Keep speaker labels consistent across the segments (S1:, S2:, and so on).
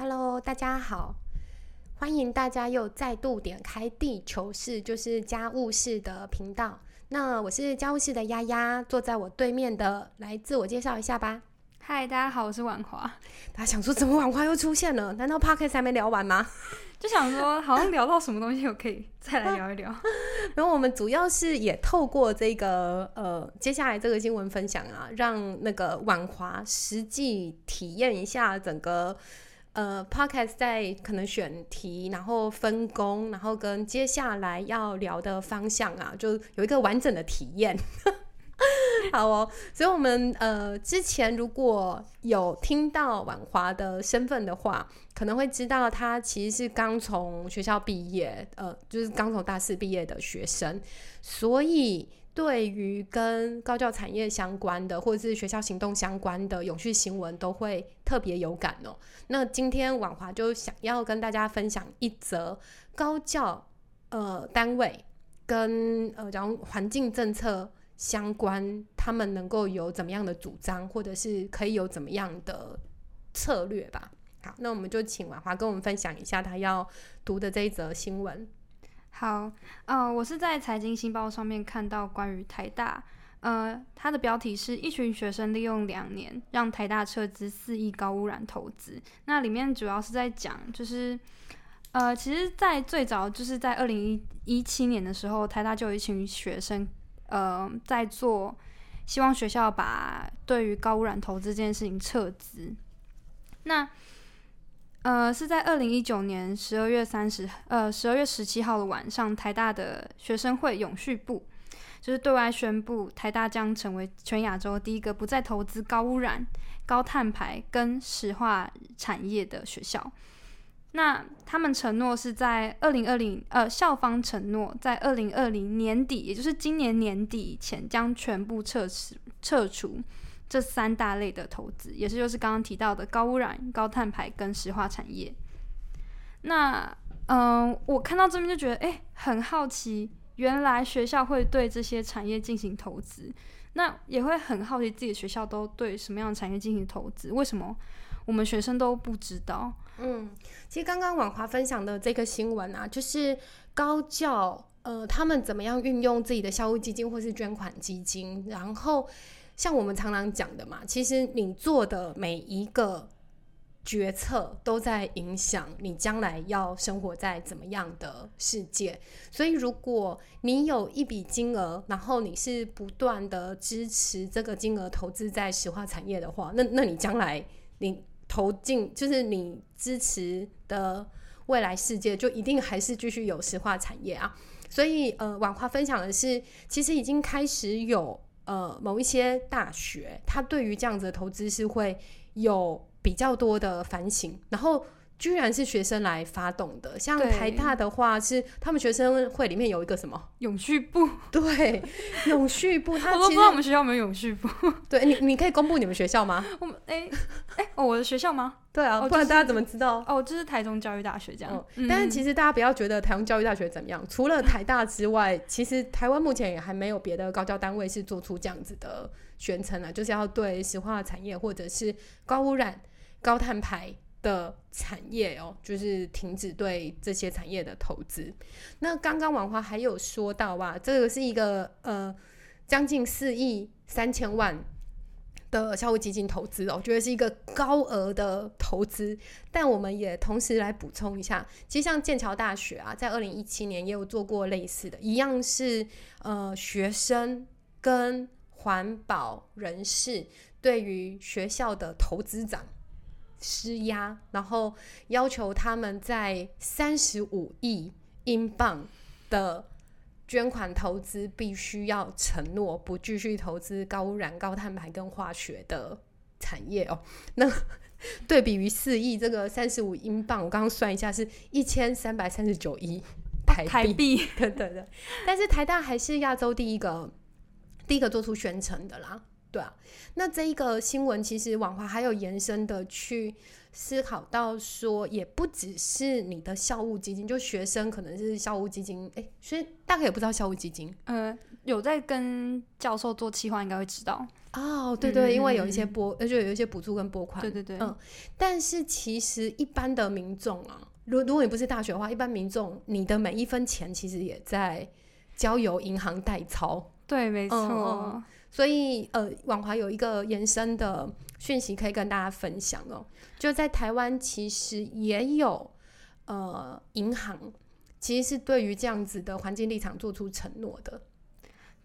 S1: Hello，大家好，欢迎大家又再度点开地球室，就是家务室的频道。那我是家务室的丫丫，坐在我对面的，来自我介绍一下吧。
S2: 嗨，大家好，我是婉华。
S1: 大家想说，怎么婉华又出现了？难道 Parkes 还没聊完吗？
S2: 就想说，好像聊到什么东西，我可以再来聊一聊。
S1: 然后我们主要是也透过这个呃，接下来这个新闻分享啊，让那个婉华实际体验一下整个。呃，podcast 在可能选题，然后分工，然后跟接下来要聊的方向啊，就有一个完整的体验。好哦，所以我们呃之前如果有听到婉华的身份的话，可能会知道他其实是刚从学校毕业，呃，就是刚从大四毕业的学生，所以。对于跟高教产业相关的，或者是学校行动相关的永续新闻，都会特别有感哦。那今天婉华就想要跟大家分享一则高教呃单位跟呃讲环境政策相关，他们能够有怎么样的主张，或者是可以有怎么样的策略吧。好，那我们就请婉华跟我们分享一下他要读的这一则新闻。
S2: 好，呃，我是在财经新报上面看到关于台大，呃，它的标题是一群学生利用两年让台大撤资四亿高污染投资。那里面主要是在讲，就是，呃，其实，在最早就是在二零一一七年的时候，台大就有一群学生，呃，在做，希望学校把对于高污染投资这件事情撤资。那呃，是在二零一九年十二月三十，呃，十二月十七号的晚上，台大的学生会永续部就是对外宣布，台大将成为全亚洲第一个不再投资高污染、高碳排跟石化产业的学校。那他们承诺是在二零二零，呃，校方承诺在二零二零年底，也就是今年年底前，将全部撤撤除。这三大类的投资，也是就是刚刚提到的高污染、高碳排跟石化产业。那嗯，我看到这边就觉得，哎，很好奇，原来学校会对这些产业进行投资。那也会很好奇，自己学校都对什么样的产业进行投资？为什么我们学生都不知道？
S1: 嗯，其实刚刚婉华分享的这个新闻啊，就是高教呃，他们怎么样运用自己的校务基金或是捐款基金，然后。像我们常常讲的嘛，其实你做的每一个决策都在影响你将来要生活在怎么样的世界。所以，如果你有一笔金额，然后你是不断的支持这个金额投资在石化产业的话，那那你将来你投进就是你支持的未来世界，就一定还是继续有石化产业啊。所以，呃，婉华分享的是，其实已经开始有。呃，某一些大学，他对于这样子的投资是会有比较多的反省，然后居然是学生来发动的。像台大的话，是他们学生会里面有一个什么
S2: 永续部？
S1: 对，永续部。他
S2: 我都不知道我们学校有没有永续部。
S1: 对你，你可以公布你们学校吗？
S2: 我们哎哎，哦，我的学校吗？
S1: 对啊，不然大家怎么知道？
S2: 哦，这是台中教育大学这样。
S1: 但是其实大家不要觉得台中教育大学怎么样，除了台大之外，其实台湾目前也还没有别的高教单位是做出这样子的宣称啊，就是要对石化产业或者是高污染、高碳排的产业哦，就是停止对这些产业的投资。那刚刚王华还有说到哇，这个是一个呃将近四亿三千万。的校务基金投资哦，我觉得是一个高额的投资，但我们也同时来补充一下，其实像剑桥大学啊，在二零一七年也有做过类似的，一样是呃学生跟环保人士对于学校的投资长施压，然后要求他们在三十五亿英镑的。捐款投资必须要承诺不继续投资高污染、高碳排跟化学的产业哦。那 对比于四亿这个三十五英镑，我刚刚算一下是一千三百三十九亿台币。对对对，但是台大还是亚洲第一个第一个做出宣称的啦。对啊，那这一个新闻其实网华还有延伸的去思考到说，也不只是你的校务基金，就学生可能是校务基金，哎，所以大概也不知道校务基金，
S2: 呃，有在跟教授做企划，应该会知道。
S1: 哦，对对，因为有一些
S2: 嗯
S1: 拨，呃，就有一些补助跟拨款。
S2: 对对对，
S1: 嗯但是其实一般的民众啊，如如果你不是大学的话，一般民众你的每一分钱其实也在交由银行代操。
S2: 对，没错。
S1: 嗯嗯所以呃，网华有一个延伸的讯息可以跟大家分享哦，就在台湾其实也有呃银行，其实是对于这样子的环境立场做出承诺的。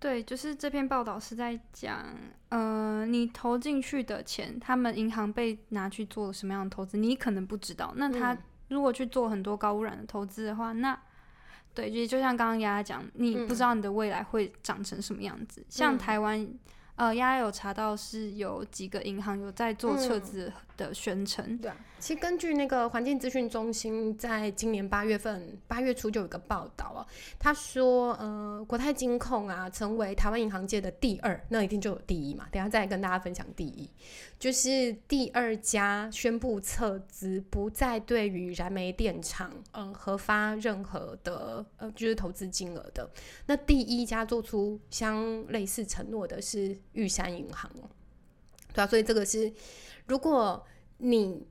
S2: 对，就是这篇报道是在讲，呃，你投进去的钱，他们银行被拿去做了什么样的投资，你可能不知道。那他
S1: 嗯
S2: 如果去做很多高污染的投资的话，那对，就就像刚刚丫丫讲，你
S1: 嗯
S2: 不知道你的未来会长成什么样子。像
S1: 嗯。
S2: 台湾，呃，丫丫有查到是有几个银行有在做撤
S1: 嗯
S2: 资的宣称。
S1: 对啊，其实根据那个环境资讯中心在今年八月份八月初就有一个报道啊，他说，呃，国泰金控啊成为台湾银行界的第二，那一定就有第一嘛。等下再跟大家分享第一，就是第二家宣布撤资，不再对于燃煤电厂嗯、核发任何的呃就是投资金额的。那第一家做出相类似承诺的是玉山银行，对啊，所以这个是如果你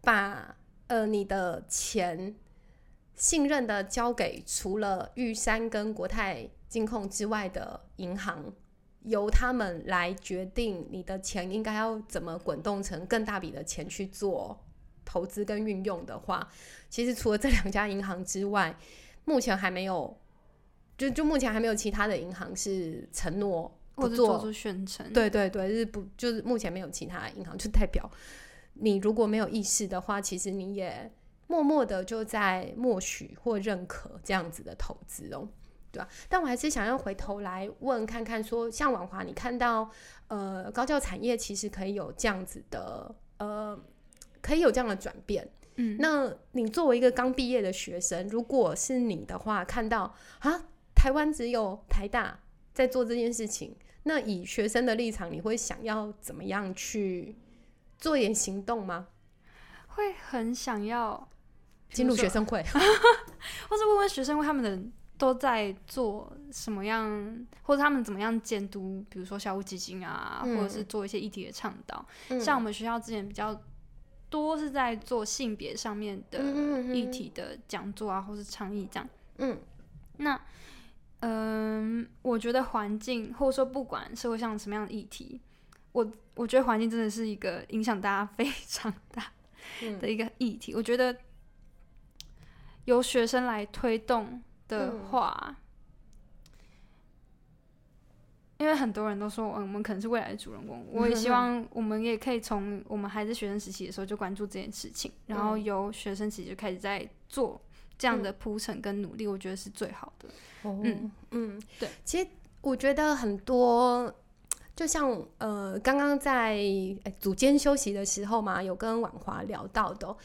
S1: 把呃你的钱信任的交给除了玉山跟国泰金控之外的银行，由他们来决定你的钱应该要怎么滚动成更大笔的钱去做投资跟运用的话，其实除了这两家银行之外，目前还没有，就就目前还没有其他的银行是承诺
S2: 或者做出宣称，
S1: 对对对，是不就是目前没有其他银行，就代表你如果没有意识的话，其实你也默默的就在默许或认可这样子的投资哦，对吧、但我还是想要回头来问看看说像婉华，你看到呃高教产业其实可以有这样子的呃，可以有这样的转变。
S2: 嗯，
S1: 那你作为一个刚毕业的学生，如果是你的话，看到啊，台湾只有台大在做这件事情，那以学生的立场，你会想要怎么样去做一点行动吗？
S2: 会很想要
S1: 进入学
S2: 生，
S1: 会？
S2: 或者问问学生会他们的都在做什么样，或者他们怎么样监督，比如说校务基金啊，
S1: 嗯
S2: 或者是做一些议题的倡导。
S1: 嗯
S2: 像我们学校之前比较多是在做性别上面的议题的讲座啊，或是倡议这样。
S1: 嗯
S2: 那嗯，我觉得环境或者说不管社会上什么样的议题，我我觉得环境真的是一个影响大家 非常大
S1: 嗯
S2: 的一个议题。我觉得由学生来推动的
S1: 嗯
S2: 话，因为很多人都说，嗯，我们可能是未来的主人公。我也希望 我们也可以从我们还是学生时期的时候就关注这件事情，然后
S1: 嗯
S2: 由学生时期就开始在做这样的铺陈跟努力，我觉得是最好的。
S1: 哦
S2: 嗯
S1: 嗯，
S2: 对。
S1: 其实我觉得很多，就像呃，刚刚在呃组间休息的时候嘛，有跟婉华聊到的哦、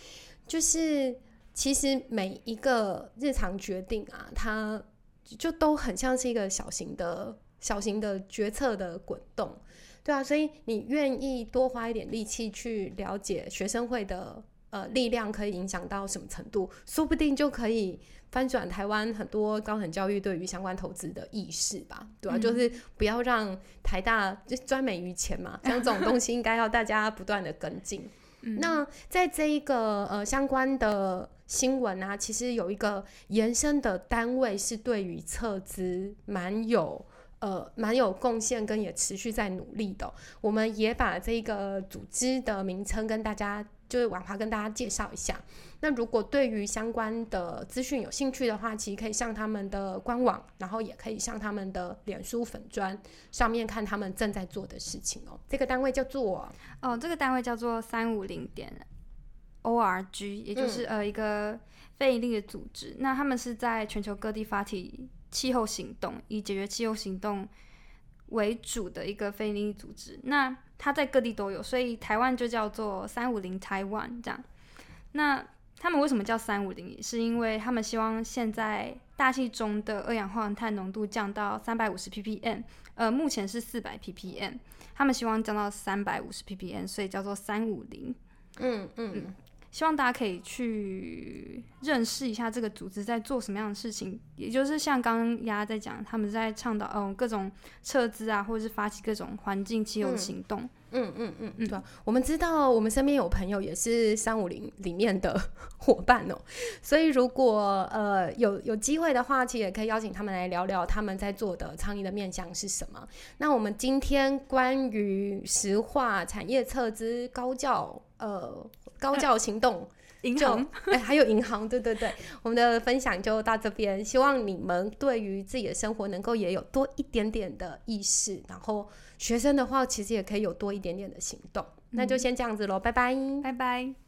S1: 就是其实每一个日常决定啊，它就都很像是一个小型的、小型的决策的滚动，对啊，所以你愿意多花一点力气去了解学生会的呃力量可以影响到什么程度，说不定就可以翻转台湾很多高等教育对于相关投资的意识吧，对吧、
S2: 嗯。
S1: 就是不要让台大就专美于前嘛，像这种东西应该要大家不断的跟进。
S2: 嗯，
S1: 那在这一个呃相关的新闻啊，其实有一个延伸的单位是对于撤资蛮有呃蛮有贡献，跟也持续在努力的哦、我们也把这个组织的名称跟大家就是婉华跟大家介绍一下。那如果对于相关的资讯有兴趣的话，其实可以上他们的官网，然后也可以上他们的脸书粉砖上面看他们正在做的事情哦。这个单位叫做
S2: 哦，这个单位叫做三五零点 org，也就是、呃一个非营利的组织。那他们是在全球各地发起气候行动，以解决气候行动为主的一个非营利组织。那它在各地都有，所以台湾就叫做三五零台湾这样。那他们为什么叫三五零？是因为他们希望现在大气中的二氧化碳浓度降到三百五十 ppm，呃，目前是四百 ppm，他们希望降到三百五十 ppm，所以叫做三五零。
S1: 嗯嗯
S2: 希望大家可以去认识一下这个组织在做什么样的事情，也就是像刚刚丫在讲，他们在倡导嗯各种撤资啊，或者是发起各种环境气候行动。
S1: 嗯嗯嗯嗯嗯，对，我们知道我们身边有朋友也是三五零里面的伙伴哦，所以如果呃有有机会的话，其实也可以邀请他们来聊聊他们在做的倡议的面向是什么。那我们今天关于石化产业撤资高教呃高教行动。
S2: 银行，
S1: 哎，还有银行，对对对，我们的分享就到这边，希望你们对于自己的生活能够也有多一点点的意识，然后学生的话，其实也可以有多一点点的行动，那就先这样子喽，拜拜，
S2: 拜拜。